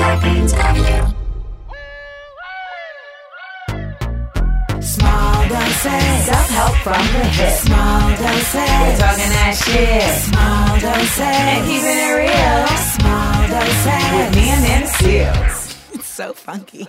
Darklands Avenue. Small doses. Self-help from the hip. Small doses. We're talking that shit. Small doses. And keeping it real. Small doses. With me and them seals. It's so funky.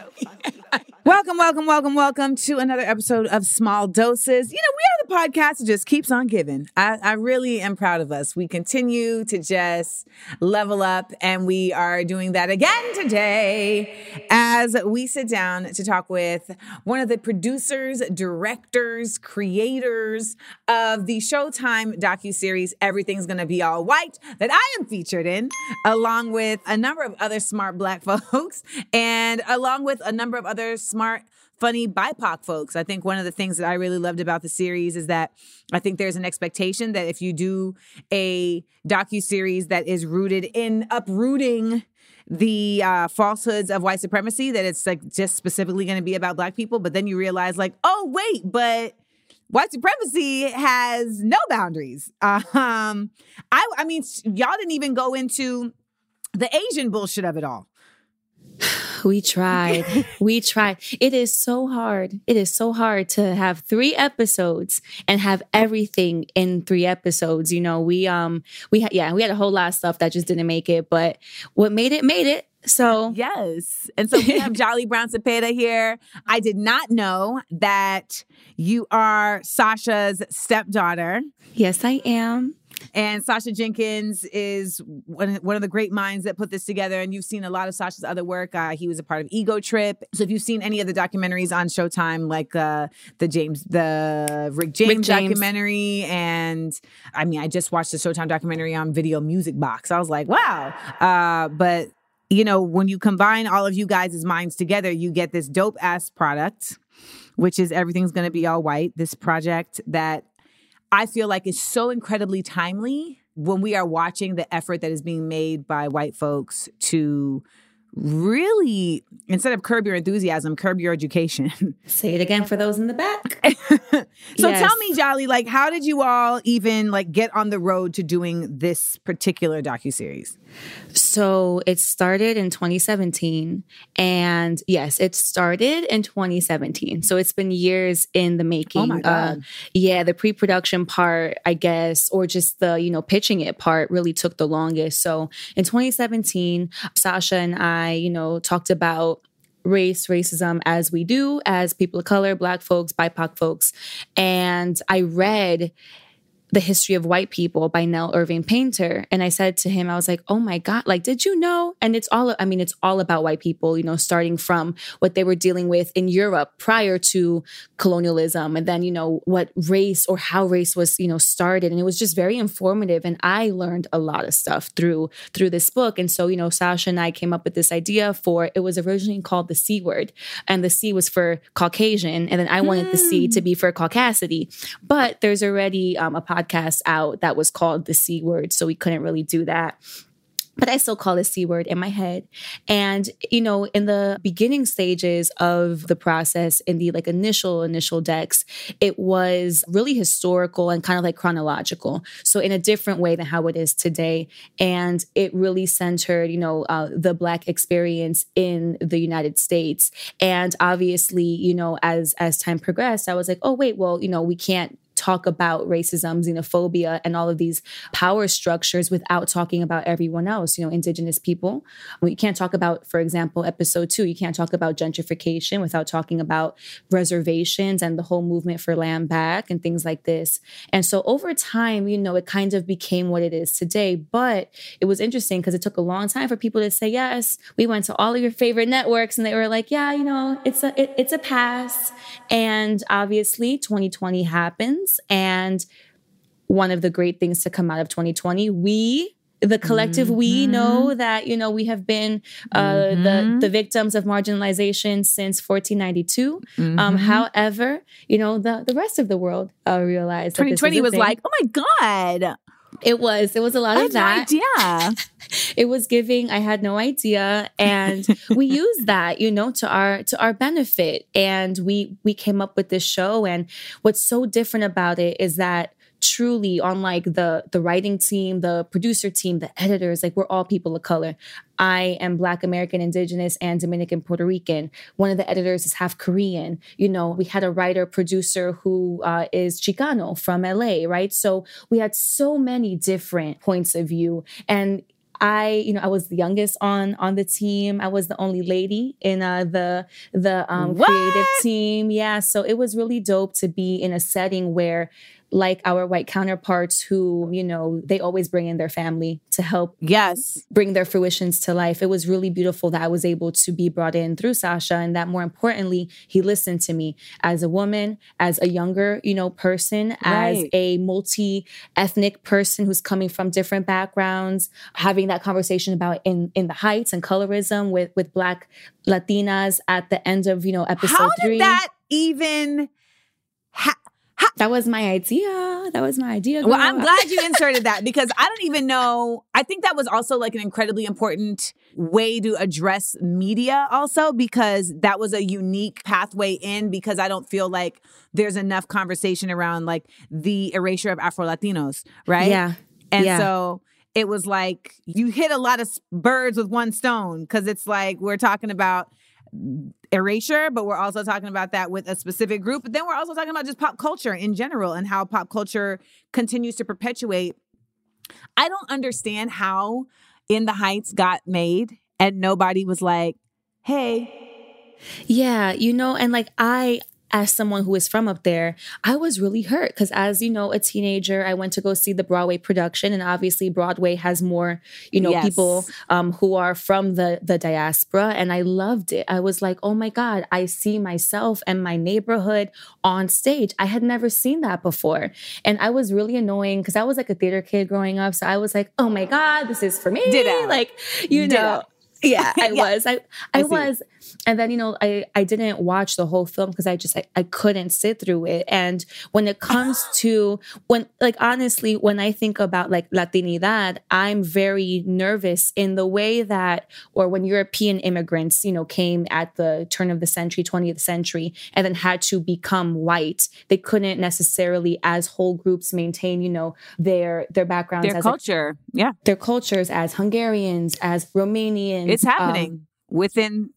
Welcome, welcome, welcome, welcome to another episode of Small Doses. You know, we are the podcast that just keeps on giving. I, I really am proud of us. We continue to just level up, and we are doing that again today as we sit down to talk with one of the producers, directors, creators of the Showtime docuseries Everything's Gonna Be All White that I am featured in, along with a number of other smart black folks and along with a number of other smart funny BIPOC folks. I think one of the things that I really loved about the series is that I think there's an expectation that if you do a docu series that is rooted in uprooting the uh, falsehoods of white supremacy, that it's like just specifically going to be about black people. But then you realize, like, oh wait, but white supremacy has no boundaries. Um, I, I mean, y'all didn't even go into the Asian bullshit of it all. We tried. we tried. It is so hard. It is so hard to have three episodes and have everything in three episodes. You know, we um we had yeah, we had a whole lot of stuff that just didn't make it, but what made it made it. So Yes. And so we have Djali Brown-Cepeda here. I did not know that you are Sasha's stepdaughter. yes, I am. And Sasha Jenkins is one, one of the great minds that put this together. And you've seen a lot of Sasha's other work. Uh, he was a part of Ego Trip. So if you've seen any of the documentaries on Showtime, like uh, the James, the Rick James, James. documentary, and I mean, I just watched the Showtime documentary on Video Music Box. I was like, wow. Uh, but you know, when you combine all of you guys' minds together, you get this dope ass product, which is everything's gonna be all white. This project that I feel like is so incredibly timely when we are watching the effort that is being made by white folks to really, instead of curb your enthusiasm, curb your education. Say it again for those in the back. so Yes. tell me, Djali, like, how did you all even like get on the road to doing this particular docuseries? So it started in 2017. And yes, it started in 2017. So it's been years in the making. Oh Uh, yeah, the pre-production part, I guess, or just the, you know, pitching it part really took the longest. So in 2017, Sasha and I, you know, talked about race, racism as we do as people of color, black folks, BIPOC folks. And I read the History of White People by Nell Irvin Painter. And I said to him, I was like, oh my God, like, did you know? And it's all, I mean, it's all about white people, you know, starting from what they were dealing with in Europe prior to colonialism. And then, you know, what race or how race was, you know, started. And it was just very informative. And I learned a lot of stuff through, through this book. And so, you know, Sasha and I came up with this idea for, it was originally called the C word. And the C was for Caucasian. And then I wanted the C to be for caucasity. But there's already um, a podcast out that was called the C word. So we couldn't really do that. But I still call it C word in my head. And, you know, in the beginning stages of the process, in the like initial, initial decks, it was really historical and kind of like chronological. So in a different way than how it is today. And it really centered, you know, uh, the Black experience in the United States. And obviously, you know, as as time progressed, I was like, oh, wait, well, you know, we can't talk about racism, xenophobia, and all of these power structures without talking about everyone else, you know, indigenous people. We can't talk about, for example, episode two, you can't talk about gentrification without talking about reservations and the whole movement for land back and things like this. And so over time, you know, it kind of became what it is today. But it was interesting because it took a long time for people to say, yes, we went to all of your favorite networks and they were like, yeah, you know, it's a it, it's a pass. And obviously 2020 happens. And one of the great things to come out of 2020, we the collective we know that you know we have been uh the the victims of marginalization since 1492 um however you know the the rest of the world uh realized that this 2020 was thing. like, oh my God. It was. It was a lot I of had no that. idea. it was giving. I had no idea. And we used that you know to our to our benefit. And we we came up with this show. And what's so different about it is that truly on like the the writing team, the producer team, the editors, like we're all people of color. I am Black American, Indigenous, and Dominican Puerto Rican. One of the editors is half Korean. You know, we had a writer producer who uh, is Chicano from LA, right? So we had so many different points of view, and I, you know, I was the youngest on on the team. I was the only lady in uh, the the um, creative team. Yeah, so it was really dope to be in a setting where like our white counterparts who you know they always bring in their family to help Yes. bring their fruitions to life. It was really beautiful that I was able to be brought in through Sasha and that more importantly, he listened to me as a woman, as a younger, you know, person, as a multi-ethnic person who's coming from different backgrounds, having that conversation about in in the heights and colorism with with black Latinas at the end of, you know, episode How three. did that even ha- That was my idea. That was my idea. Well, I'm glad you inserted that because I don't even know. I think that was also like an incredibly important way to address media, also, because that was a unique pathway in. Because I don't feel like there's enough conversation around like the erasure of Afro Latinos, right? Yeah. And Yeah. so it was like you hit a lot of birds with one stone because it's like we're talking about erasure, but we're also talking about that with a specific group. But then we're also talking about just pop culture in general and how pop culture continues to perpetuate. I don't understand how In the Heights got made and nobody was like, hey, Yeah, you know, and like I, as someone who is from up there, I was really hurt because as you know, a teenager, I went to go see the Broadway production, and obviously Broadway has more, you know, Yes. people um, who are from the the diaspora, and I loved it. I was like, oh my god, I see myself and my neighborhood on stage. I had never seen that before, and I was really annoying because I was like a theater kid growing up, so I was like, oh my god, this is for me. Ditto. Like, you Ditto. know. Yeah, I Yeah. was. I I I was. And then, you know, I, I didn't watch the whole film because I just I, I couldn't sit through it. And when it comes to when like honestly, when I think about like Latinidad, I'm very nervous in the way that or when European immigrants, you know, came at the turn of the century, 20th century, and then had to become white, they couldn't necessarily as whole groups maintain, you know, their their backgrounds their as a- culture. yeah, their cultures as Hungarians, as Romanians. it's um, happening within.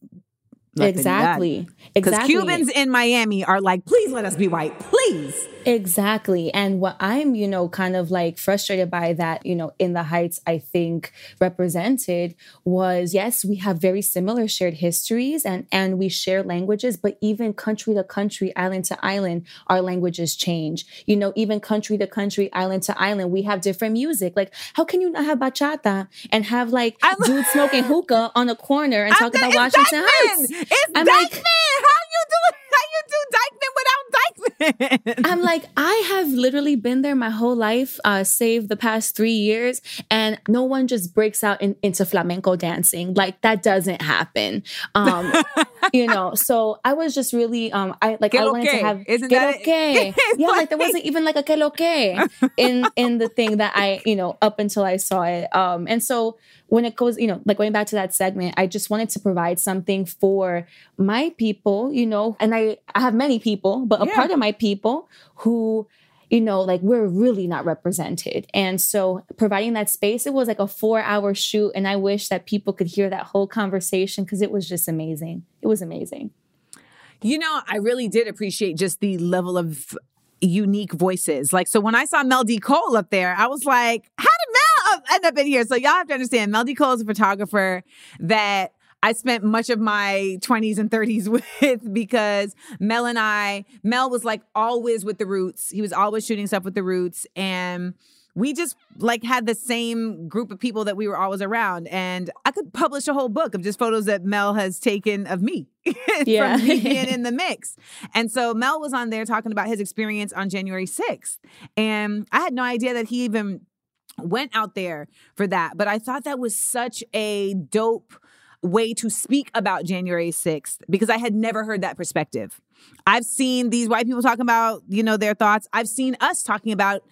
Exactly. Because Exactly. Cubans in Miami are like, please let us be white, please. Exactly. And what I'm, you know, kind of like frustrated by that, you know, in the Heights, I think represented was yes, we have very similar shared histories and and we share languages, but even country to country, island to island, our languages change. You know, even country to country, island to island, we have different music. Like, how can you not have bachata and have like I'm- dudes smoking hookah on a corner and talk I'm- about Washington Heights? It's I'm Dyckman. like- how you do how you do Dyckman without Dyckman? I'm like, I have literally been there my whole life, uh, save the past three years, and no one just breaks out in, into flamenco dancing. Like that doesn't happen. Um, you know, so I was just really, um, I like, Que I wanted que? to have Isn't que that? It's yeah, like there wasn't even like a que lo que in in the thing that I, you know, up until I saw it. Um, and so when it goes, you know, like going back to that segment, I just wanted to provide something for my people, you know, and I, I have many people, but a Yeah. part of my people who, you know, like we're really not represented. And so providing that space, it was like a four hour shoot. And I wish that people could hear that whole conversation because it was just amazing. It was amazing. You know, I really did appreciate just the level of unique voices. Like, so when I saw Mel D. Cole up there, I was like, how did Mel end up in here? So y'all have to understand, Mel D. Cole is a photographer that I spent much of my 20s and 30s with because Mel and I, Mel was like always with the roots. He was always shooting stuff with the roots. And we just like had the same group of people that we were always around. And I could publish a whole book of just photos that Mel has taken of me Yeah. from me being in the mix. And so Mel was on there talking about his experience on January 6th. And I had no idea that he even went out there for that. But I thought that was such a dope way to speak about January 6th because I had never heard that perspective. I've seen these white people talking about, you know, their thoughts. I've seen us talking about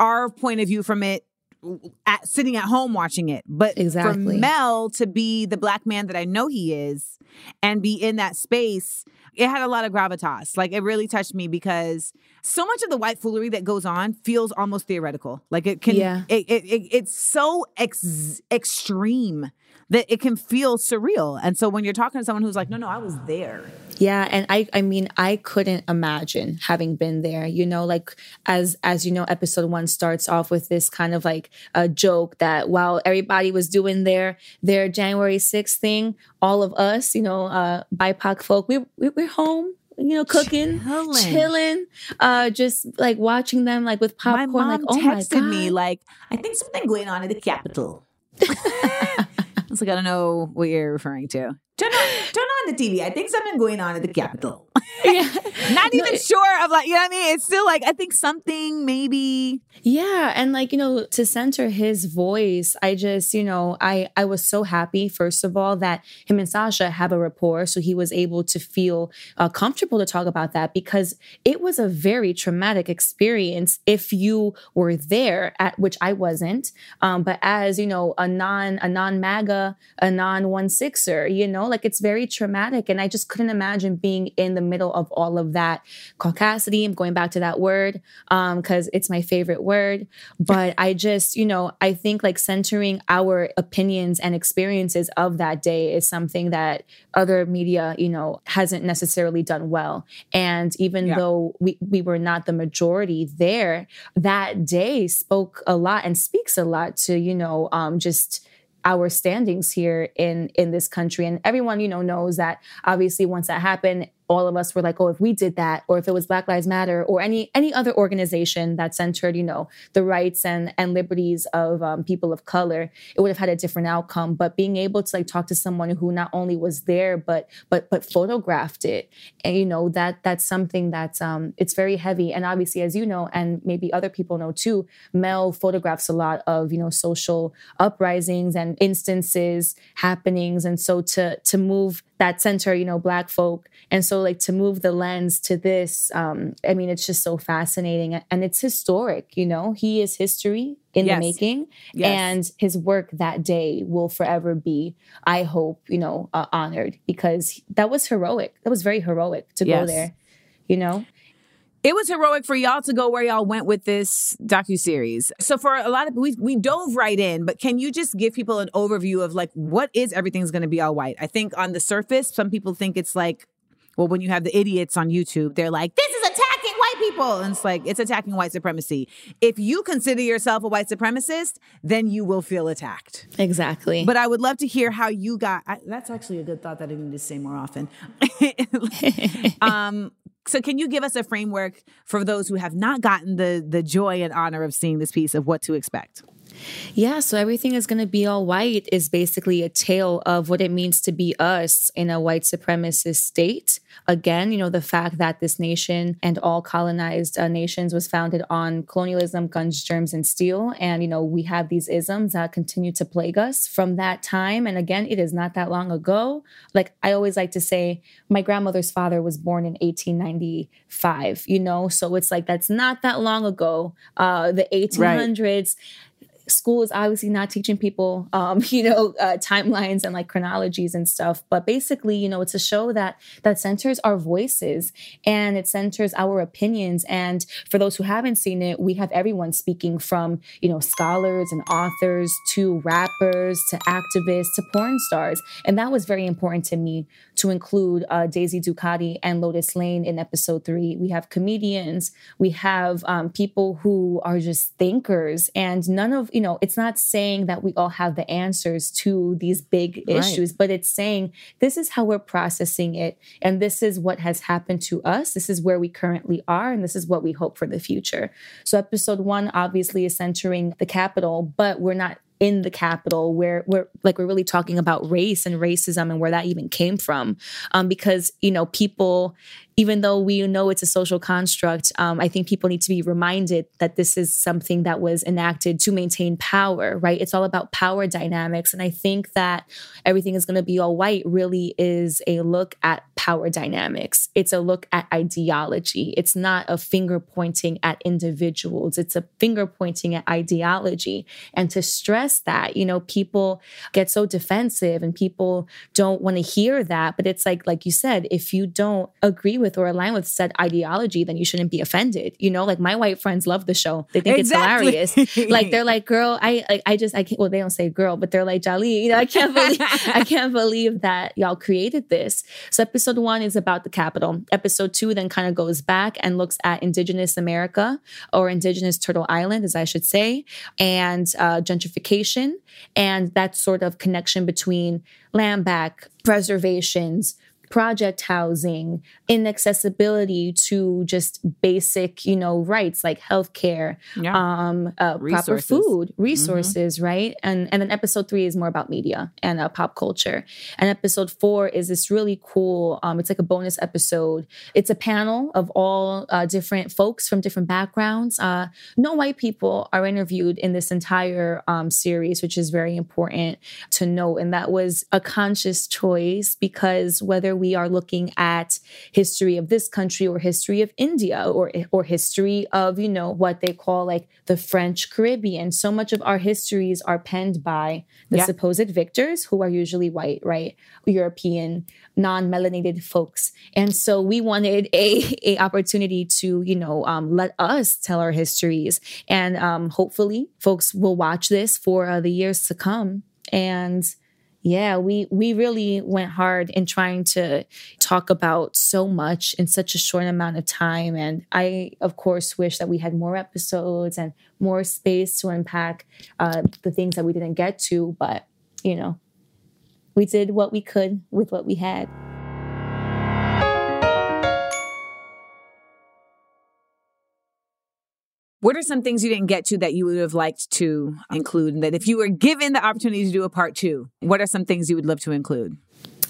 our point of view from it at, sitting at home watching it. But Exactly. for Mel to be the black man that I know he is and be in that space, it had a lot of gravitas. Like it really touched me because so much of the white foolery that goes on feels almost theoretical. Like it can, Yeah. it, it, it, it's so ex- extreme that it can feel surreal. And so when you're talking to someone who's like, no, no, I was there. Yeah, and I I mean I couldn't imagine having been there. You know, like as as you know, episode one starts off with this kind of like a joke that while everybody was doing their their January 6th thing, all of us, you know, uh BIPOC folk, we, we we're home. You know, cooking, Chilling. chilling, uh, just like watching them, like with popcorn. My mom like, oh my texted me like, I think something going on at the Capitol. I was like, I don't know what you're referring to. Turn on, the TV. I think something going on at the Capitol. Yeah. Not even it- sure of like, you know what I mean? It's still like, I think something maybe. Yeah, and like you know, to center his voice, I just you know, I I was so happy first of all that him and Sasha have a rapport, so he was able to feel uh, comfortable to talk about that because it was a very traumatic experience if you were there, at which I wasn't. Um, but as you know, a non a non MAGA, a non one sixer, you know, like it's very traumatic, and I just couldn't imagine being in the middle of all of that caucasity. I'm going back to that word because it's my favorite word. But I just, you know, I think like centering our opinions and experiences of that day is something that other media, you know, hasn't necessarily done well. And even Yeah. though we, we were not the majority there, that day spoke a lot and speaks a lot to, you know, um, just our standings here in in this country. And everyone you know knows that obviously once that happened all of us were like oh if we did that or if it was black lives matter or any any other organization that centered you know the rights and and liberties of um, people of color it would have had a different outcome. But being able to like talk to someone who not only was there but but but photographed it and you know that that's something that's um it's very heavy. And obviously as you know and maybe other people know too mel photographs a lot of you know social uprisings and instances happenings. And so to to move that center you know black folk. And so like to move the lens to this um i mean it's just so fascinating. And it's historic you know? He is history in Yes. the making. Yes. and his work that day will forever be i hope you know uh, honored because that was heroic. That was very heroic to go there you know It was heroic for y'all to go where y'all went with this docu series. So for a lot of we we dove right in, but can you just give people an overview of like what is everything's going to be all white? I think on the surface, some people think it's like, well, when you have the idiots on YouTube, they're like, this is attacking white people, and it's like it's attacking white supremacy. If you consider yourself a white supremacist, then you will feel attacked. exactly But I would love to hear how you got. I, that's actually a good thought that I need to say more often. um, so, can you give us a framework for those who have not gotten the the joy and honor of seeing this piece of what to expect? Yeah, so everything is going to be all white is basically a tale of what it means to be us in a white supremacist state. Again, you know, the fact that this nation and all colonized uh, nations was founded on colonialism, guns, germs, and steel. And, you know, we have these isms that continue to plague us from that time. And again, it is not that long ago. Like I always like to say, my grandmother's father was born in 1895, you know, so it's like that's not that long ago. Uh, the 1800s school is obviously not teaching people um, you know uh, timelines and like chronologies and stuff but basically you know it's a show that that centers our voices and it centers our opinions. And for those who haven't seen it we have everyone speaking from you know scholars and authors to rappers to activists to porn stars. And that was very important to me to include uh, daisy ducati and lotus lane in episode three. We have comedians. We have um, people who are just thinkers. And none of you know it's not saying that we all have the answers to these big Right. issues but it's saying this is how we're processing it. And this is what has happened to us. This is where we currently are. And this is what we hope for the future. So episode one obviously is centering the capital but we're not in the capital where we're like we're really talking about race and racism and where that even came from. Um, because you know people even though we know it's a social construct, um, I think people need to be reminded that this is something that was enacted to maintain power, right? It's all about power dynamics. And I think that everything is going to be all white really is a look at power dynamics. It's a look at ideology. It's not a finger pointing at individuals, it's a finger pointing at ideology. And to stress that, you know, people get so defensive and people don't want to hear that. But it's like, like you said, if you don't agree with or align with said ideology, then you shouldn't be offended. You know, like my white friends love the show. They think Exactly. it's hilarious. like they're like, girl, I like I just I can't well, they don't say girl, but they're like Djali, you know, I can't believe I can't believe that y'all created this. So episode one is about the capital. Episode two then kind of goes back and looks at indigenous America or indigenous Turtle Island, as I should say, and uh, gentrification and that sort of connection between land back, preservations, project housing, inaccessibility to just basic, you know, rights like healthcare, Yeah. um, uh, proper food, resources, right? And and then episode three is more about media and uh, pop culture. And episode four is this really cool. Um, it's like a bonus episode. It's a panel of all uh, different folks from different backgrounds. Uh, no white people are interviewed in this entire um, series, which is very important to note. And that was a conscious choice because whether we are looking at history of this country or history of India or or history of you know what they call like the French Caribbean, so much of our histories are penned by the Yeah. supposed victors who are usually white, right? European, non-melanated folks. And so we wanted a, a opportunity to, you know, um, let us tell our histories. And um, hopefully folks will watch this for uh, the years to come. And yeah, we we really went hard in trying to talk about so much in such a short amount of time. And I, of course, wish that we had more episodes and more space to unpack uh, the things that we didn't get to. But you know, we did what we could with what we had. What are some things you didn't get to that you would have liked to include? And that if you were given the opportunity to do a part two, what are some things you would love to include?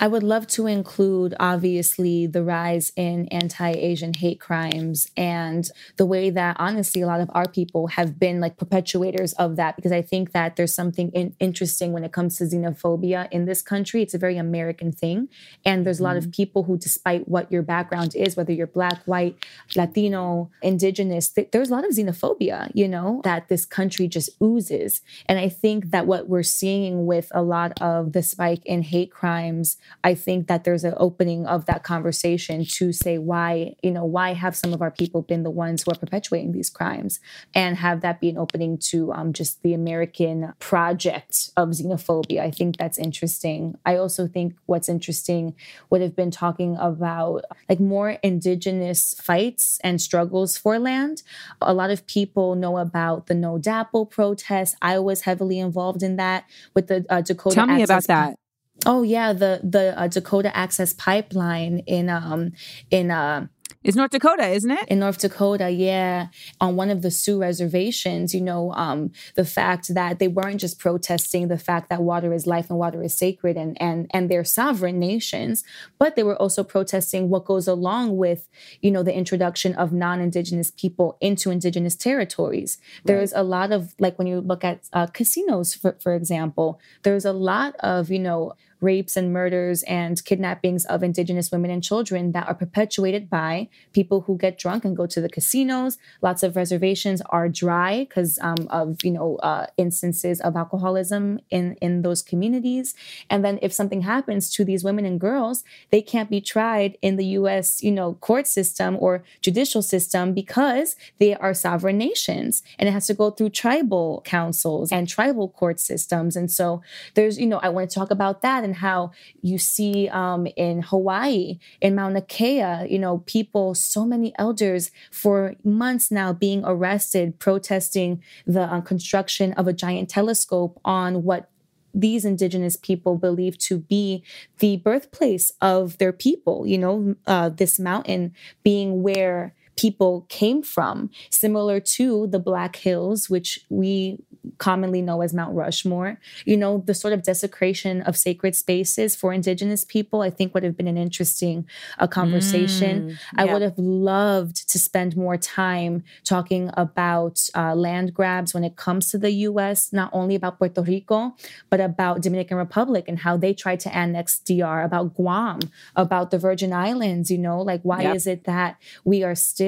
I would love to include, obviously, the rise in anti Asian hate crimes and the way that, honestly, a lot of our people have been like perpetuators of that. Because I think that there's something in- interesting when it comes to xenophobia in this country. It's a very American thing. And there's a lot of mm-hmm. people who, despite what your background is, whether you're Black, white, Latino, Indigenous, th- there's a lot of xenophobia, you know, that this country just oozes. And I think that what we're seeing with a lot of the spike in hate crimes, I think that there's an opening of that conversation to say why, you know, why have some of our people been the ones who are perpetuating these crimes and have that be an opening to um, just the American project of xenophobia. I think that's interesting. I also think what's interesting would have been talking about like more indigenous fights and struggles for land. A lot of people know about the No DAPL protest. I was heavily involved in that with the uh, Dakota. Tell me about that. Oh yeah, the the uh, Dakota Access Pipeline in um in uh It's North Dakota, isn't it? in North Dakota, yeah, on one of the Sioux reservations, you know, um, the fact that they weren't just protesting the fact that water is life and water is sacred and and and they're sovereign nations, but they were also protesting what goes along with, you know, the introduction of non-indigenous people into indigenous territories. There's a lot of like when you look at uh, casinos, for for example, there's a lot of you know rapes and murders and kidnappings of indigenous women and children that are perpetuated by people who get drunk and go to the casinos. Lots of reservations are dry because um, of you know uh, instances of alcoholism in in those communities. And then if something happens to these women and girls they can't be tried in the us you know court system or judicial system because they are sovereign nations and it has to go through tribal councils and tribal court systems. And so there's you know i want to talk about that and how you see um, in hawaii in mauna kea you know people so many elders for months now being arrested protesting the uh, construction of a giant telescope on what these indigenous people believe to be the birthplace of their people you know uh, this mountain being where people came from, similar to the Black Hills, which we commonly know as Mount Rushmore. You know, the sort of desecration of sacred spaces for Indigenous people, I think would have been an interesting uh, conversation. Mm, I would have loved to spend more time talking about uh, land grabs when it comes to the US, not only about Puerto Rico, but about Dominican Republic and how they tried to annex DR, about Guam, about the Virgin Islands, you know, like why Yep. is it that we are still,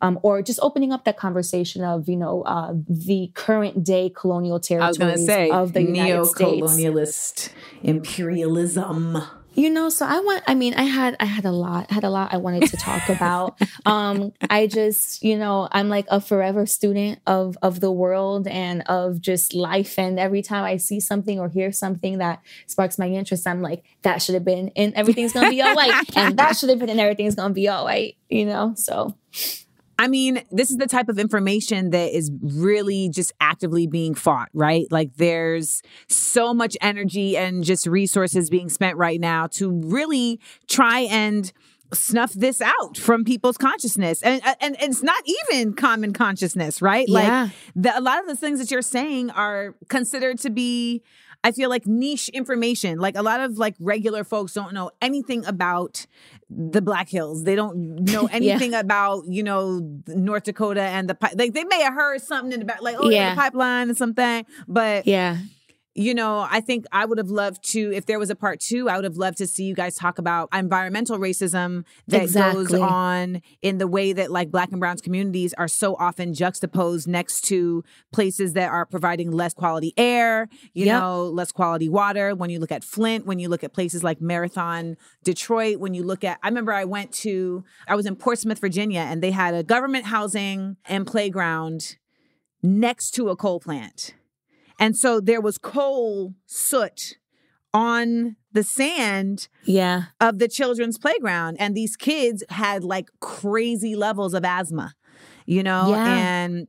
um, or just opening up that conversation of, you know, uh, the current day colonial territories say of the United States. neo-colonialist imperialism. You know, so I want I mean, I had I had a lot, had a lot I wanted to talk about. um I just, you know, I'm like a forever student of of the world and of just life and every time I see something or hear something that sparks my interest, I'm like that should have been and everything's to be all right and that should have been and everything's to be all right, you know? So, I mean, this is the type of information that is really just actively being fought, right? Like there's so much energy and just resources being spent right now to really try and snuff this out from people's consciousness. And uh, and, and it's not even common consciousness, right? Yeah. Like the, a lot of the things that you're saying are considered to be I feel like niche information. Like a lot of like regular folks don't know anything about the Black Hills. They don't know anything about, you know, North Dakota and the pipe. Like they may have heard something in the back, like, oh, yeah, Yeah. the pipeline and something. But yeah. You know, I think I would have loved to, if there was a part two, I would have loved to see you guys talk about environmental racism that goes on in the way that like black and browns communities are so often juxtaposed next to places that are providing less quality air, you Yep. know, less quality water. When you look at Flint, when you look at places like Marathon, Detroit, when you look at, I remember I went to, I was in Portsmouth, Virginia, and they had a government housing and playground next to a coal plant. And so there was coal soot on the sand Yeah. of the children's playground. And these kids had like crazy levels of asthma, you know? Yeah. And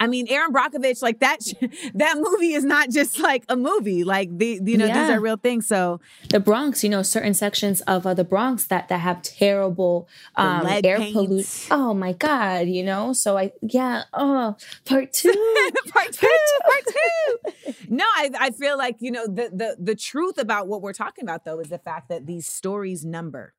I mean, Erin Brockovich, like that, that movie is not just like a movie. Like the, you know, these are real things. So the Bronx, you know, certain sections of uh, the Bronx that that have terrible um, air pollution. Oh my god, you know. So I yeah. Oh, part two. part two, part two. No, I, I feel like you know the the the truth about what we're talking about though is the fact that these stories number,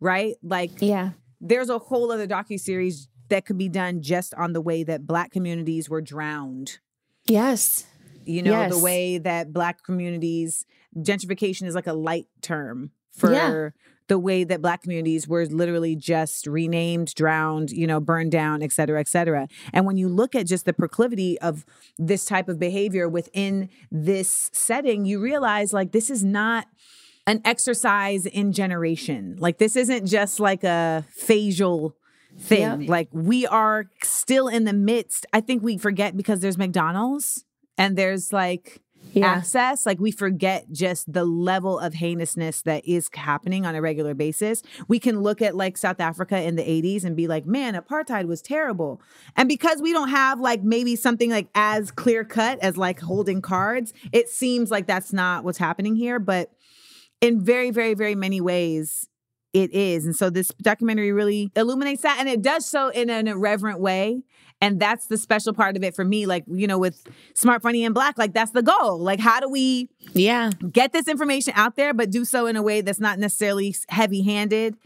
right? Like yeah. there's a whole other docu series that could be done just on the way that Black communities were drowned. Yes. You know, the way that Black communities gentrification is like a light term for. Yeah. The way that black communities were literally just renamed, drowned, you know, burned down, et cetera, et cetera. And when you look at just the proclivity of this type of behavior within this setting, you realize like this is not an exercise in generation. Like this isn't just like a facial thing. Yep. Like we are still in the midst. I think we forget because there's McDonald's and there's like Yeah. access. Like we forget just the level of heinousness that is happening on a regular basis. We can look at like South Africa in the 80s and be like, man, apartheid was terrible. And because we don't have like maybe something like as clear cut as like holding cards, it seems like that's not what's happening here. But in very, very, very many ways, it is. And so this documentary really illuminates that. And it does so in an irreverent way. And that's the special part of it for me. Like, you know, with Smart, Funny, and Black, like that's the goal. Like, how do we Yeah. get this information out there, but do so in a way that's not necessarily heavy handed,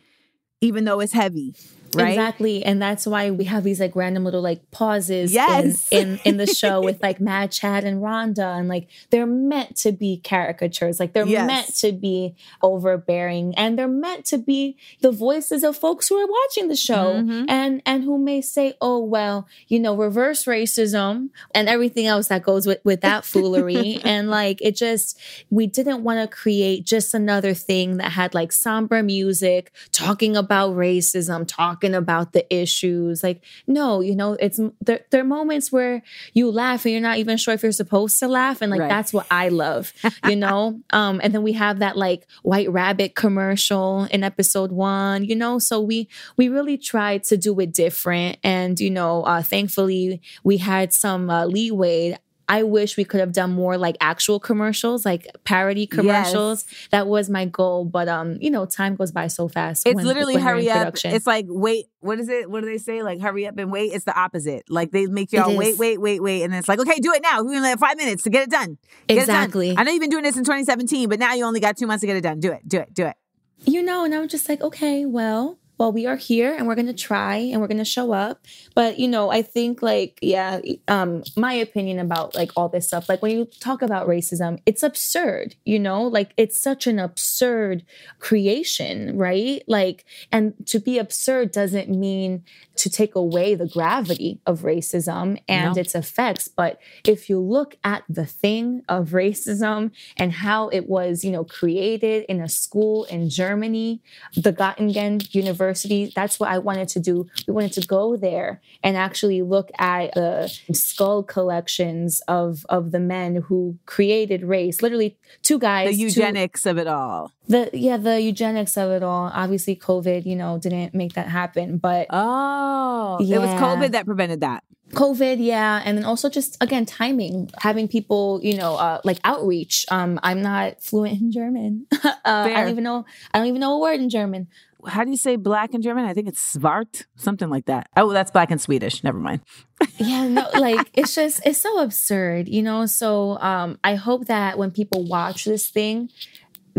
even though it's heavy, right? Exactly. And that's why we have these like random little like pauses Yes. in, in in the show with like Mad Chad and Rhonda. And like they're meant to be caricatures. Like they're Yes. meant to be overbearing and they're meant to be the voices of folks who are watching the show Mhm. and and who may say, oh well, you know, reverse racism and everything else that goes with, with that foolery. and like it just we didn't want to create just another thing that had like somber music talking about racism, talking about the issues. Like, no, you know, it's there, there are moments where you laugh and you're not even sure if you're supposed to laugh. And like Right. that's what I love, you know? um, and then we have that like white rabbit commercial in episode one, you know. So we we really tried to do it different. And, you know, uh thankfully we had some uh, leeway I wish we could have done more like actual commercials, like parody commercials. That was my goal, but um, you know, time goes by so fast. It's when- literally when hurry up. production. It's like wait. What is it? What do they say? Like hurry up and wait. It's the opposite. Like they make y'all wait, wait, wait, wait, and then it's like okay, do it now. We only have five minutes to get it done. Get it done. Exactly. I know you've been doing this in 2017, but now you only got two months to get it done. Do it. Do it. Do it. you know, and I'm just like, okay, well, well, we are here and we're gonna try and we're gonna show up. But you know, I think like, yeah, um, my opinion about like all this stuff, like when you talk about racism, it's absurd, you know, like it's such an absurd creation, right? Like, and to be absurd doesn't mean to take away the gravity of racism and No. its effects. But if you look at the thing of racism and how it was, you know, created in a school in Germany, the Göttingen University, that's what I wanted to do. We wanted to go there and actually look at the skull collections of of the men who created race. Literally, two guys, The two- eugenics of it all. The yeah, the eugenics of it all. Obviously, COVID, you know, didn't make that happen, but Oh, it was COVID that prevented that. COVID, yeah, and then also just again timing, having people, you know, uh, like outreach. Um, I'm not fluent in German. uh, I don't even know. I don't even know a word in German. How do you say black in German? I think it's svart, something like that. Oh, that's black in Swedish. Never mind. Yeah, no, like it's just it's so absurd, you know. So um, I hope that when people watch this thing,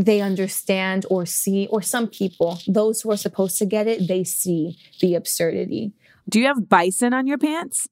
they understand or see, or some people, those who are supposed to get it, they see the absurdity. Do you have bison on your pants?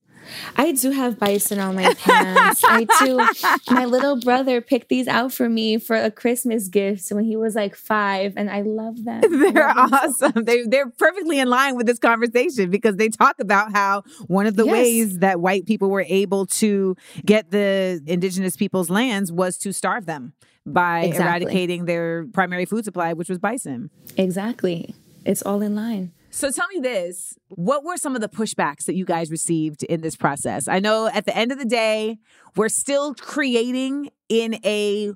I do have bison on my pants. I do. My little brother picked these out for me for a Christmas gift when he was like five, and I love them. They're love them so- awesome. They they're perfectly in line with this conversation because they talk about how one of the Yes. ways that white people were able to get the indigenous people's lands was to starve them by Exactly. eradicating their primary food supply, which was bison. Exactly. It's all in line. So tell me this, what were some of the pushbacks that you guys received in this process? I know at the end of the day, we're still creating in a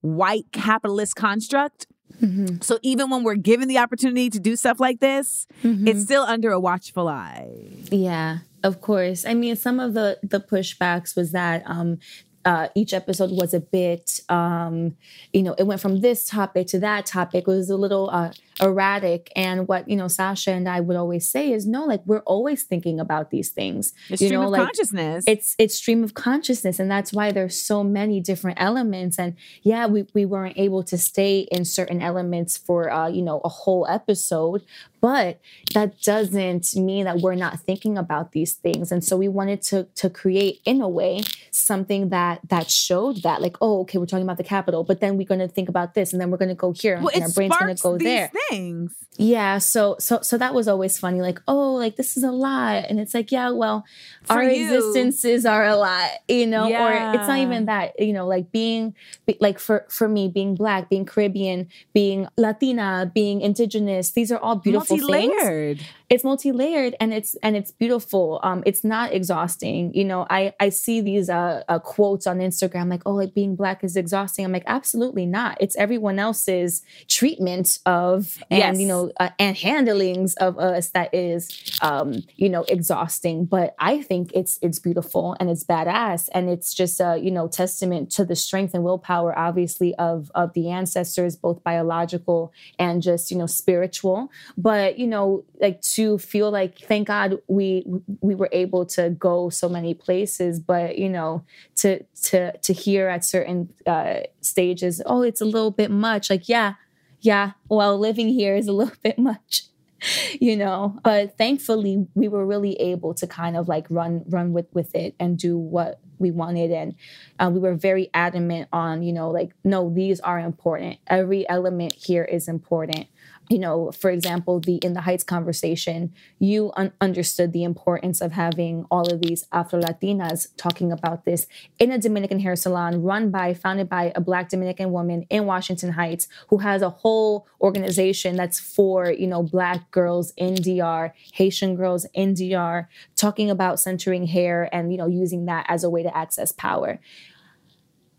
white capitalist construct. Mm-hmm. So even when we're given the opportunity to do stuff like this, Mm-hmm. it's still under a watchful eye. Yeah, of course. I mean, some of the the pushbacks was that um uh, each episode was a bit, um, you know, it went from this topic to that topic. It was a little uh, erratic. And what, you know, Sasha and I would always say is no, like we're always thinking about these things. It's you stream know, of like consciousness. it's it's stream of consciousness and that's why there's so many different elements and yeah we, we weren't able to stay in certain elements for uh you know a whole episode but that doesn't mean that we're not thinking about these things and so we wanted to to create in a way something that that showed that like oh okay we're talking about the capital but then we're going to think about this and then we're going to go here well, and our brain's going to go there things. Yeah so so so that was always funny like oh like this is a lot. And it's like yeah well For our you. existences are a lot you know or it's not even that you know like being like for for me being black being caribbean being latina being indigenous these are all beautiful things. Multi-layered. it's multi-layered and it's and it's beautiful. Um it's not exhausting you know i i see these uh, uh quotes on instagram like oh like being black is exhausting. I'm like absolutely not. It's everyone else's treatment of and Yes. you know uh, and handlings of us that is um you know exhausting. But i think it's it's beautiful and it's badass. And it's just a you know testament to the strength and willpower obviously of of the ancestors both biological and just you know spiritual. But you know like to feel like thank god we we were able to go so many places. But you know to to to hear at certain uh stages oh it's a little bit much like yeah yeah well living here is a little bit much you know but thankfully we were really able to kind of like run run with with it and do what we wanted. And uh, we were very adamant on you know like no these are important. Every element here is important you know for example the in the heights conversation you un- understood the importance of having all of these afro latinas talking about this in a dominican hair salon run by founded by a black dominican woman in washington heights who has a whole organization that's for you know black girls in dr haitian girls in dr talking about centering hair and you know using that as a way to access power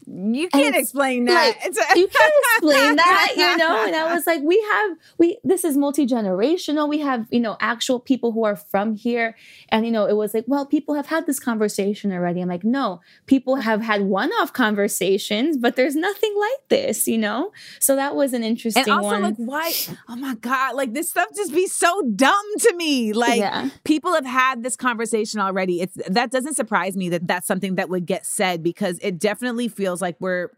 You can't explain that. like, you can't explain that, you know? And I was like, we have, we, this is multi generational. We have, you know, actual people who are from here. And, you know, it was like, well, people have had this conversation already. I'm like, no, people have had one off conversations, but there's nothing like this, you know? So that was an interesting and also one. like why oh my god like this stuff just be so dumb to me like Yeah. people have had this conversation already it's that doesn't surprise me that that's something that would get said because it definitely feels like we're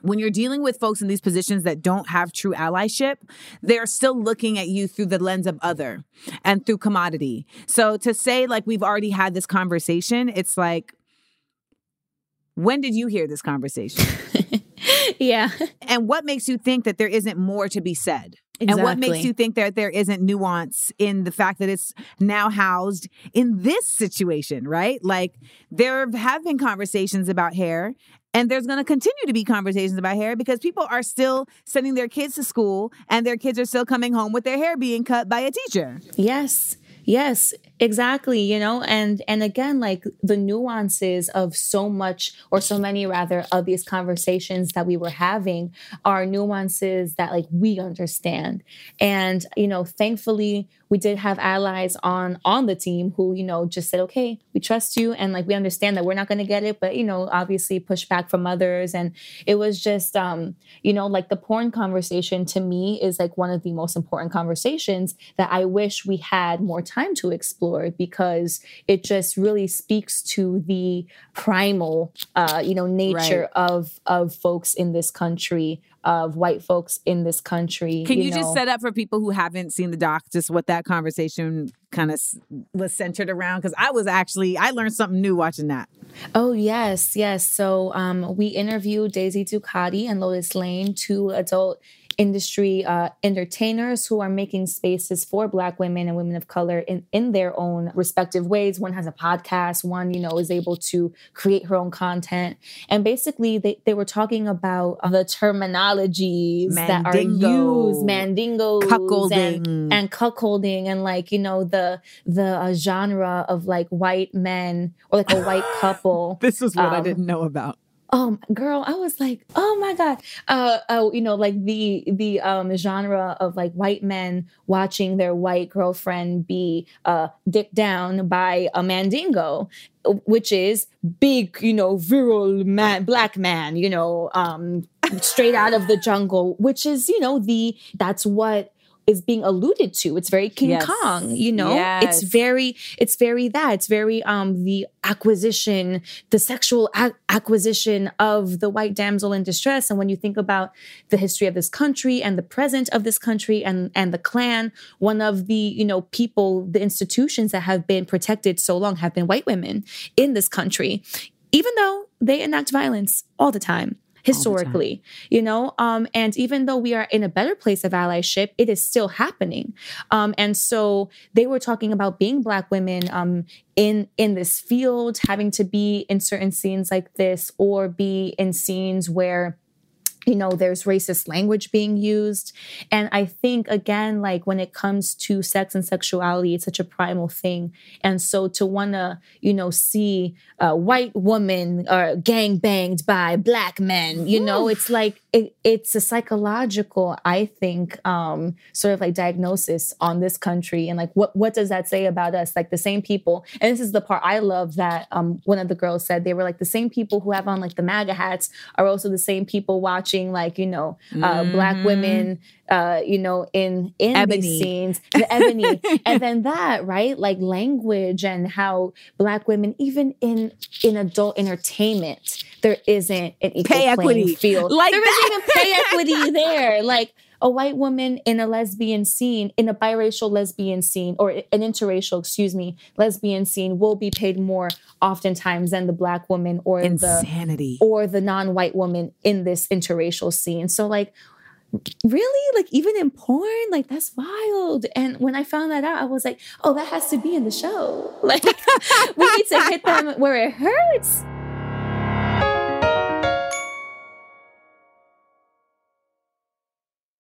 when you're dealing with folks in these positions that don't have true allyship, they're still looking at you through the lens of other and through commodity. So to say like we've already had this conversation, it's like when did you hear this conversation? yeah. and what makes you think that there isn't more to be said? And what makes you think that there isn't nuance in the fact that it's now housed in this situation, right? Like there have been conversations about hair, and there's going to continue to be conversations about hair because people are still sending their kids to school and their kids are still coming home with their hair being cut by a teacher. Yes. Yes, exactly, you know, and and again like the nuances of so much or so many rather of these conversations that we were having are nuances that like we understand. And you know, thankfully we did have allies on on the team who, you know, just said, "Okay, we trust you and like we understand that we're not going to get it, but you know, obviously push back from others." And it was just um, you know, like the porn conversation to me is like one of the most important conversations that I wish we had more time to explore because it just really speaks to the primal uh, you know, nature Right. of of folks in this country, of white folks in this country. Can you, know. just set up for people who haven't seen the doc just what that conversation kind of was centered around? Because I was actually, I learned something new watching that. Oh yes, yes. So um, we interviewed Daisy Ducati and Lotus Lane, two adult industry uh, entertainers who are making spaces for Black women and women of color in in their own respective ways. One has a podcast. One, you know, is able to create her own content. And basically, they they were talking about the terminologies that are used, mandingos, Cuckolding. and, and cuckolding, and like you know the the uh, genre of like white men or like a white couple. This is what I Um, didn't know about. Um, girl, I was like, oh my god, uh, oh, you know, like the the um genre of like white men watching their white girlfriend be uh dicked down by a mandingo, which is big, you know, virile man, black man, you know, um, straight out of the jungle, which is, you know, the that's what is being alluded to. It's very King Yes. Kong, you know. It's very, it's very that. It's very um the acquisition, the sexual ac- acquisition of the white damsel in distress. And when you think about the history of this country and the present of this country and and the Klan, one of the you know people, the institutions that have been protected so long have been white women in this country, even though they enact violence all the time historically you know um and even though we are in a better place of allyship it is still happening. Um and so they were talking about being black women um in in this field having to be in certain scenes like this or be in scenes where you know there's racist language being used. And i think again like when it comes to sex and sexuality it's such a primal thing. And so to want to you know see a white woman uh, gang banged by black men you know it's like it, it's a psychological i think um sort of like diagnosis on this country. And like what what does that say about us? Like the same people and this is the part i love that um one of the girls said they were like the same people who have on like the maga hats are also the same people watching like you know uh black women uh you know in in Ebony. these scenes the ebony and then that right like language and how black women even in in adult entertainment there isn't an equal Pay equity. field Like there that. isn't even pay equity there like a white woman in a lesbian scene, in a biracial lesbian scene, or an interracial, excuse me, lesbian scene will be paid more oftentimes than the black woman or the or the non-white woman in this interracial scene. So like really? Like even in porn? Like that's wild. And when i found that out i was like oh that has to be in the show. Like we need to hit them where it hurts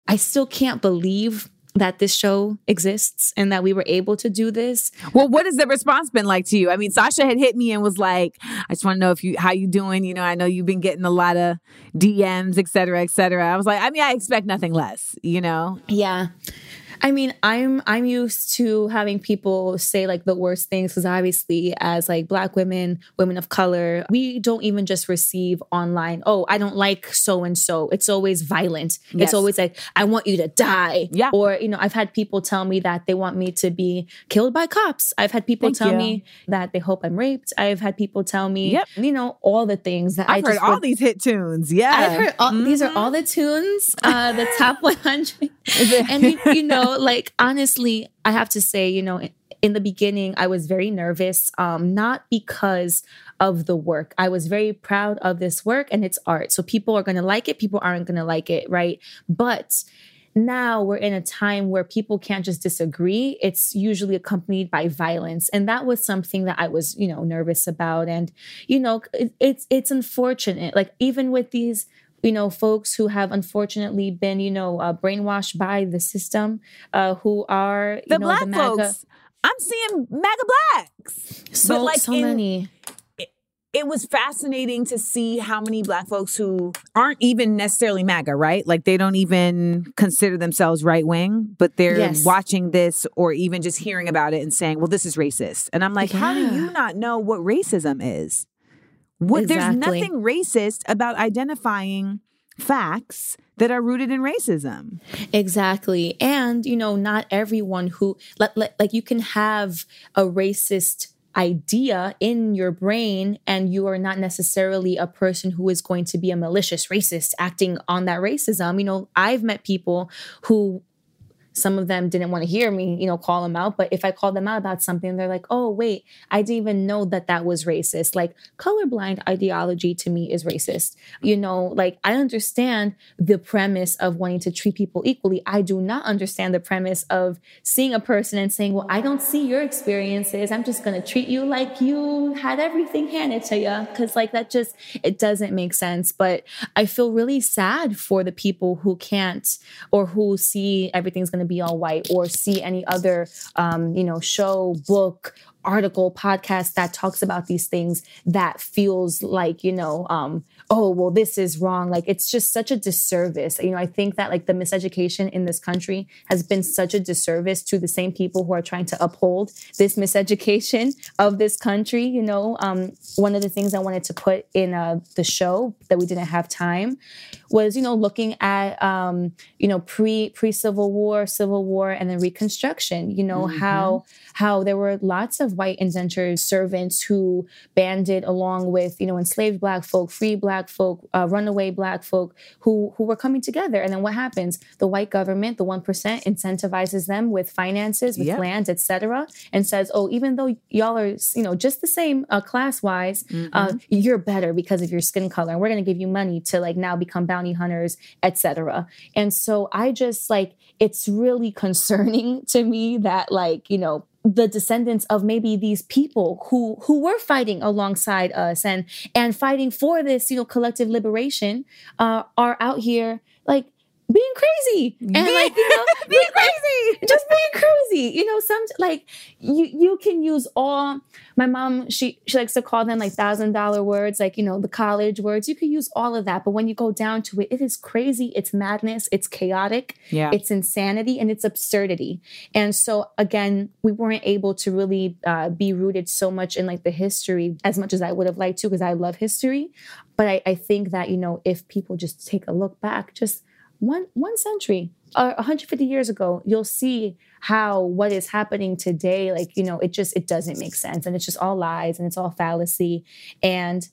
I still can't believe that this show exists and that we were able to do this. Well, what has the response been like to you? I mean, Sasha had hit me and was like, "I just want to know if you how you doing. You know, I know you've been getting a lot of DMs, et cetera, et cetera." I was like, I mean, I expect nothing less. You know, Yeah. I mean, I'm I'm used to having people say like the worst things because obviously, as like Black women, women of color, we don't even just receive online. Oh, I don't like so and so. It's always violent. Yes. It's always like I want you to die. Yeah. Or you know, I've had people tell me that they want me to be killed by cops. I've had people Thank tell you. me that they hope I'm raped. I've had people tell me, Yep. you know, all the things that I've I heard all would- these hit tunes. Yeah, I've heard all, these are all the tunes, uh, the top 100. and, you, you like, honestly, I have to say, you know, in the beginning, I was very nervous, um, not because of the work. I was very proud of this work and it's art. So people are going to like it, people aren't going to like it, right? But now we're in a time where people can't just disagree it's usually accompanied by violence and that was something that i was you know nervous about and you know it, it's it's unfortunate like even with these you know folks who have unfortunately been you know uh, brainwashed by the system uh, who are you the know black the MAGA, folks. I'm seeing MAGA blacks. so but, like, so in- many it was fascinating to see how many black folks who aren't even necessarily MAGA, right? Like they don't even consider themselves right wing, but they're Yes. watching this or even just hearing about it and saying, well, this is racist. And I'm like, how do you not know what racism is? What, Exactly. There's nothing racist about identifying facts that are rooted in racism. Exactly. And, you know, not everyone who, like, like, like you can have a racist idea in your brain and you are not necessarily a person who is going to be a malicious racist acting on that racism. You know, I've met people who some of them didn't want to hear me, you know, call them out. But if I call them out about something, they're like, oh, wait, I didn't even know that that was racist. Like, colorblind ideology to me is racist. You know, like, I understand the premise of wanting to treat people equally. I do not understand the premise of seeing a person and saying, well, I don't see your experiences. I'm just going to treat you like you had everything handed to you. Cause, like, that just, it doesn't make sense. But I feel really sad for the people who can't or who see everything's going to be all white or see any other um, you know show book article podcast that talks about these things that feels like you know um, oh well this is wrong. Like it's just such a disservice. You know i think that like the miseducation in this country has been such a disservice to the same people who are trying to uphold this miseducation of this country. You know um, one of the things i wanted to put in uh, the show that we didn't have time was you know looking at um, you know pre pre civil war civil war and then reconstruction. You know how how there were lots of white indentured servants who banded along with you know enslaved black folk free black folk uh, runaway black folk who who were coming together. And then what happens? The white government the 1% incentivizes them with finances with Yep. lands etc and says oh even though y'all are you know just the same uh, class wise uh, you're better because of your skin color. And we're going to give you money to like now become bounty hunters etc and so i just like it's really concerning to me that like you know the descendants of maybe these people who who were fighting alongside us and and fighting for this you know collective liberation uh, are out here like being crazy. And like you know being crazy. just being crazy. You know some like you you can use all my mom she she likes to call them like thousand dollar words like you know the college words. You could use all of that but when you go down to it it is crazy. It's madness. It's chaotic. Yeah. it's insanity and it's absurdity. And so again we weren't able to really uh, be rooted so much in like the history as much as i would have liked to because i love history. But I, I think that you know if people just take a look back just one one century or 150 years ago you'll see how what is happening today like you know it just it doesn't make sense and it's just all lies and it's all fallacy and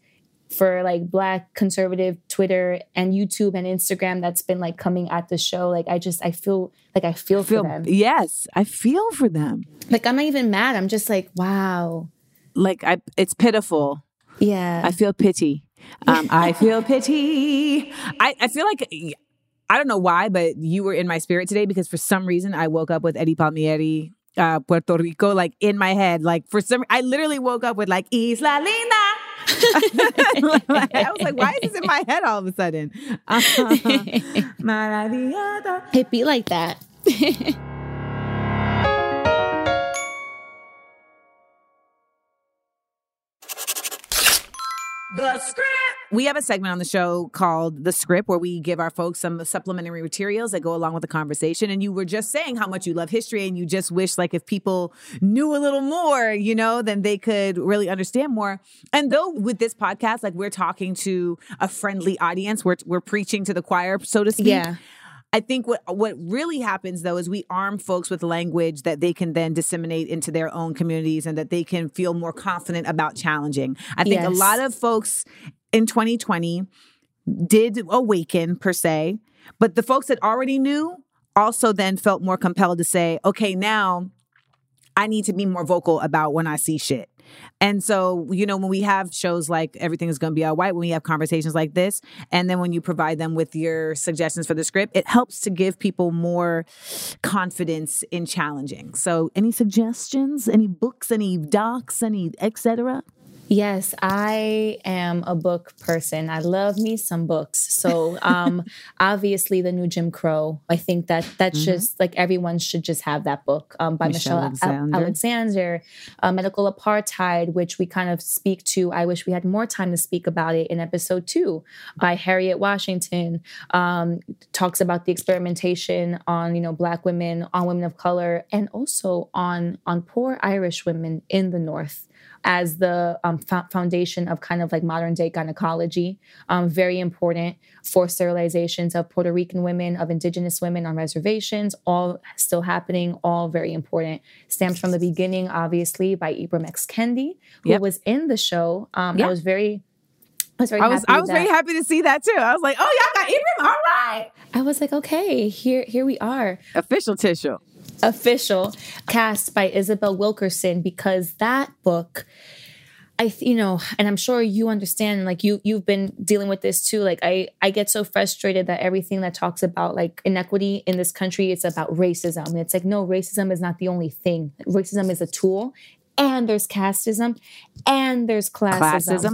for like black conservative twitter and youtube and instagram that's been like coming at the show like i just i feel like i feel, feel for them yes, I feel for them. like i'm not even mad i'm just like wow Like I, it's pitiful. yeah I feel pity. Um, I feel pity. I, I feel like I don't know why, but you were in my spirit today because for some reason I woke up with Eddie Palmieri, uh, Puerto Rico, like in my head. Like for some, I literally woke up with like Isla Linda. I was like, why is this in my head all of a sudden? Uh, it be like that The script. We have a segment on the show called The Script where we give our folks some supplementary materials that go along with the conversation. And you were just saying how much you love history and you just wish like if people knew a little more, you know, then they could really understand more. And though with this podcast, like we're talking to a friendly audience, we're, we're preaching to the choir, so to speak. Yeah. I think what what really happens though is we arm folks with language that they can then disseminate into their own communities and that they can feel more confident about challenging. I think a lot of folks in 2020 did awaken per se, but the folks that already knew also then felt more compelled to say, okay, now I need to be more vocal about when I see shit. And so, you know, when we have shows like Everything is Gonna Be All Right, when we have conversations like this, and then when you provide them with your suggestions for the script, it helps to give people more confidence in challenging. So, any suggestions, any books, any docs, any et cetera? Yes, I am a book person. I love me some books. So, um, obviously, the new Jim Crow. I think that that's just like everyone should just have that book um, by Michelle Michelle, Al- Alexander. Alexander, uh, Medical Apartheid, which we kind of speak to. I wish we had more time to speak about it in episode two by Harriet Washington. Um, talks about the experimentation on you know Black women, on women of color, and also on on poor Irish women in the North as the um, fo- foundation of kind of like modern day gynecology. Um, very important for sterilizations of Puerto Rican women, of indigenous women on reservations, all still happening, all very important. Stamped from the beginning, obviously, by Ibram X. Kendi, who Yep. was in the show. Um, Yeah. I was very. I was very I was happy I was very happy to see that too. I was like, oh, y'all got Ibram, all right. I was like, okay, here, here we are. Official tissue. Official Caste by Isabel Wilkerson because that book I you know and I'm sure you understand like you you've been dealing with this too. Like I I get so frustrated that everything that talks about like inequity in this country it's about racism. It's like no racism is not the only thing. Racism is a tool and there's casteism and there's classism,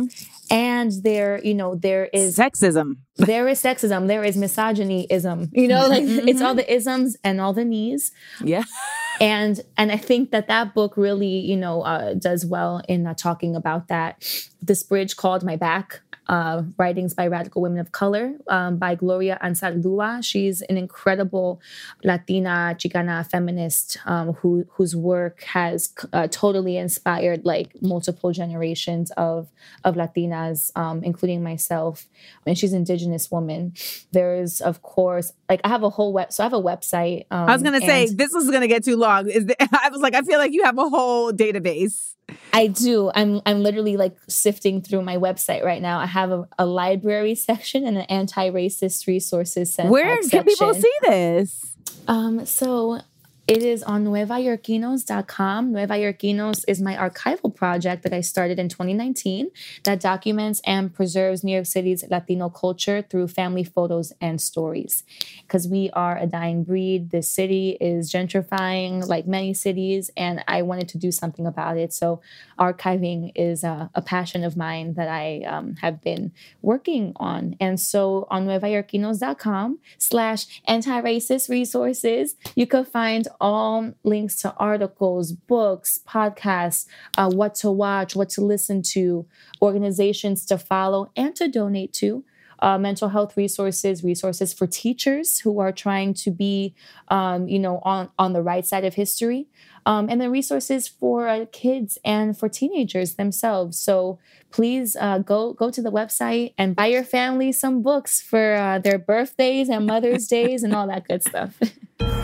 Classism. and there you know there is Sexism. there is sexism there is misogynyism you know like it's all the isms and all the knees Yeah. and and i think that that book really you know uh, does well in uh, talking about that this bridge called my back uh, writings by radical women of color um, by gloria anzaldúa she's an incredible latina chicana feminist um, who whose work has uh, totally inspired like multiple generations of of latinas um, including myself and she's an indigenous woman there's of course like i have a whole web so i have a website um, I was gonna say this was gonna get too long. Is the, I was like, I feel like you have a whole database. I do. I'm I'm literally like sifting through my website right now. I have a, a library section and an anti-racist resources center. Where can people see this? Um, so it is on nuevayorkinos.com. Nueva Yorkinos is my archival project that I started in 2019 that documents and preserves New York City's Latino culture through family photos and stories. Because we are a dying breed. This city is gentrifying like many cities, and I wanted to do something about it. So archiving is a, a passion of mine that I um, have been working on. And so on nuevayorkinos.com slash anti-racist resources, you could find all links to articles, books, podcasts, uh, what to watch, what to listen to, organizations to follow and to donate to. Uh, mental health resources, resources for teachers who are trying to be, um, you know, on on the right side of history, um, and then resources for uh, kids and for teenagers themselves. So please uh, go go to the website and buy your family some books for uh, their birthdays and Mother's Days and all that good stuff.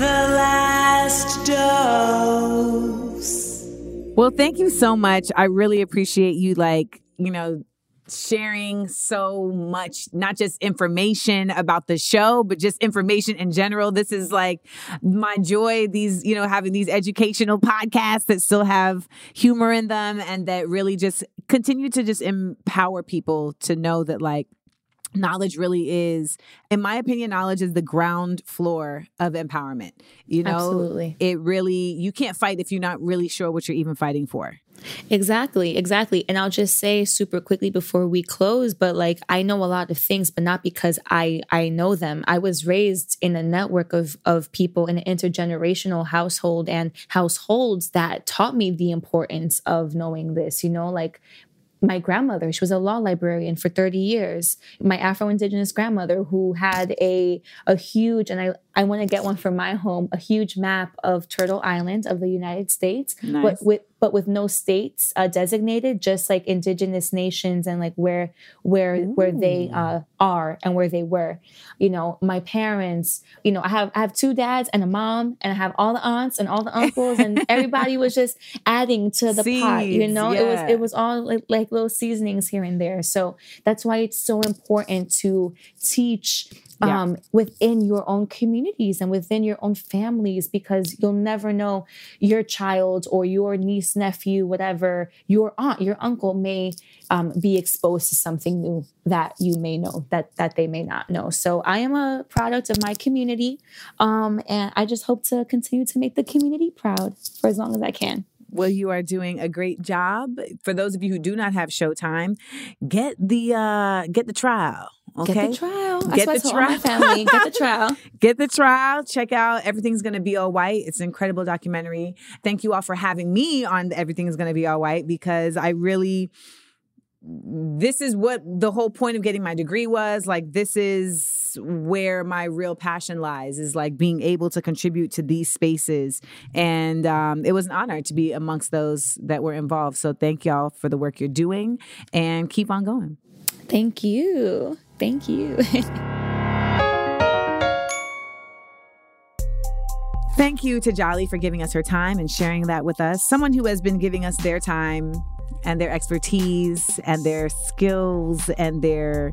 The last dose. Well, thank you so much. I really appreciate you, like, you know, sharing so much, not just information about the show, but just information in general. This is like my joy, these, you know, having these educational podcasts that still have humor in them and that really just continue to just empower people to know that, like, knowledge really is in my opinion knowledge is the ground floor of empowerment you know Absolutely. it really you can't fight if you're not really sure what you're even fighting for Exactly, exactly. And I'll just say super quickly before we close, but like I know a lot of things, but not because I I know them. I was raised in a network of of people in an intergenerational household and households that taught me the importance of knowing this, you know, like my grandmother, she was a law librarian for 30 years. My Afro-Indigenous grandmother who had a a huge, and I, I want to get one for my home, a huge map of Turtle Island of the United States, Nice. but with but with no states uh, designated, just like indigenous nations and like where where where they uh, are and where they were. You know, my parents. You know, I have I have two dads and a mom, and I have all the aunts and all the uncles, and everybody was just adding to the pot. You Seeds, know, it was it was all like, like little seasonings here and there. So that's why it's so important to teach Yeah. um, within your own communities and within your own families because you'll never know your child or your niece, nephew, whatever, your aunt, your uncle may um, be exposed to something new that you may know that that they may not know. So I am a product of my community, um, and I just hope to continue to make the community proud for as long as I can. Well, you are doing a great job. For those of you who do not have Showtime, get the uh get the trial. Okay. Get the trial. Get I the all my trial. family. Get the trial. Get the trial. Check out Everything's Gonna Be All White. It's an incredible documentary. Thank you all for having me on Everything is Gonna Be All White because I really this is what the whole point of getting my degree was. Like this is where my real passion lies is like being able to contribute to these spaces and um, it was an honor to be amongst those that were involved so thank y'all for the work you're doing and keep on going Thank you. Thank you. Thank you to Djali for giving us her time and sharing that with us. Someone who has been giving us their time and their expertise and their skills and their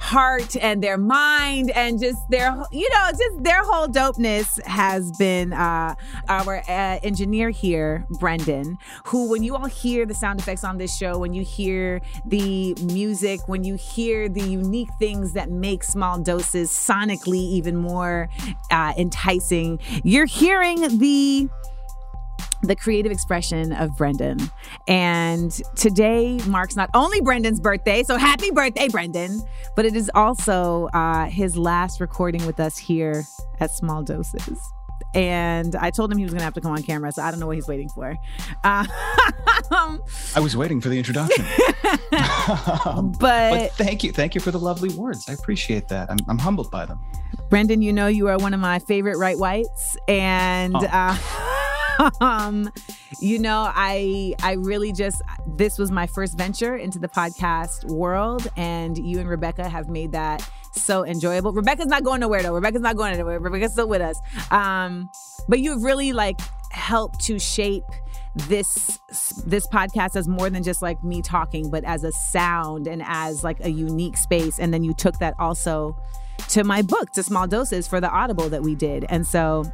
heart and their mind and just their you know just their whole dopeness has been uh our uh, engineer here brendan who when you all hear the sound effects on this show when you hear the music when you hear the unique things that make small doses sonically even more uh, enticing you're hearing the the creative expression of Brendan. And today marks not only Brendan's birthday, so happy birthday, Brendan, but it is also uh, his last recording with us here at Small Doses. And I told him he was going to have to come on camera, so I don't know what he's waiting for. Uh, I was waiting for the introduction. but, but thank you. Thank you for the lovely words. I appreciate that. I'm, I'm humbled by them. Brendan, you know you are one of my favorite right whites, and Oh. uh, um, you know I I really just this was my first venture into the podcast world, and you and Rebecca have made that so enjoyable. Rebecca's not going nowhere though. Rebecca's not going anywhere. Rebecca's still with us. Um, but you've really like helped to shape this this podcast as more than just like me talking but as a sound and as like a unique space and then you took that also to my book to small doses for the audible that we did and so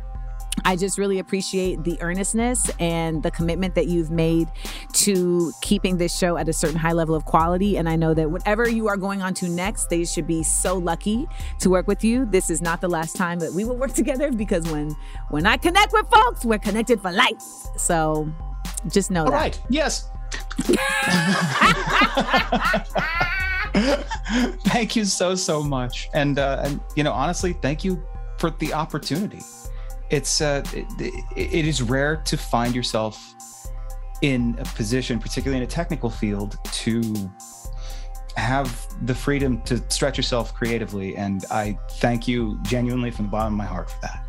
I just really appreciate the earnestness and the commitment that you've made to keeping this show at a certain high level of quality. And I know that whatever you are going on to next, they should be so lucky to work with you. This is not the last time that we will work together because when when I connect with folks, we're connected for life. So just know All that. right. Yes. thank you so so much, and uh, and you know honestly, thank you for the opportunity. It's uh, it, it is rare to find yourself in a position, particularly in a technical field, to have the freedom to stretch yourself creatively, and I thank you genuinely from the bottom of my heart for that.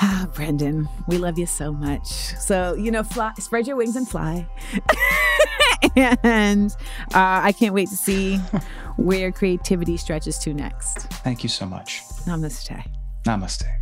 Ah, Brendan, we love you so much. So, you know, fly, spread your wings and fly. and uh, I can't wait to see where creativity stretches to next. Thank you so much. Namaste. Namaste.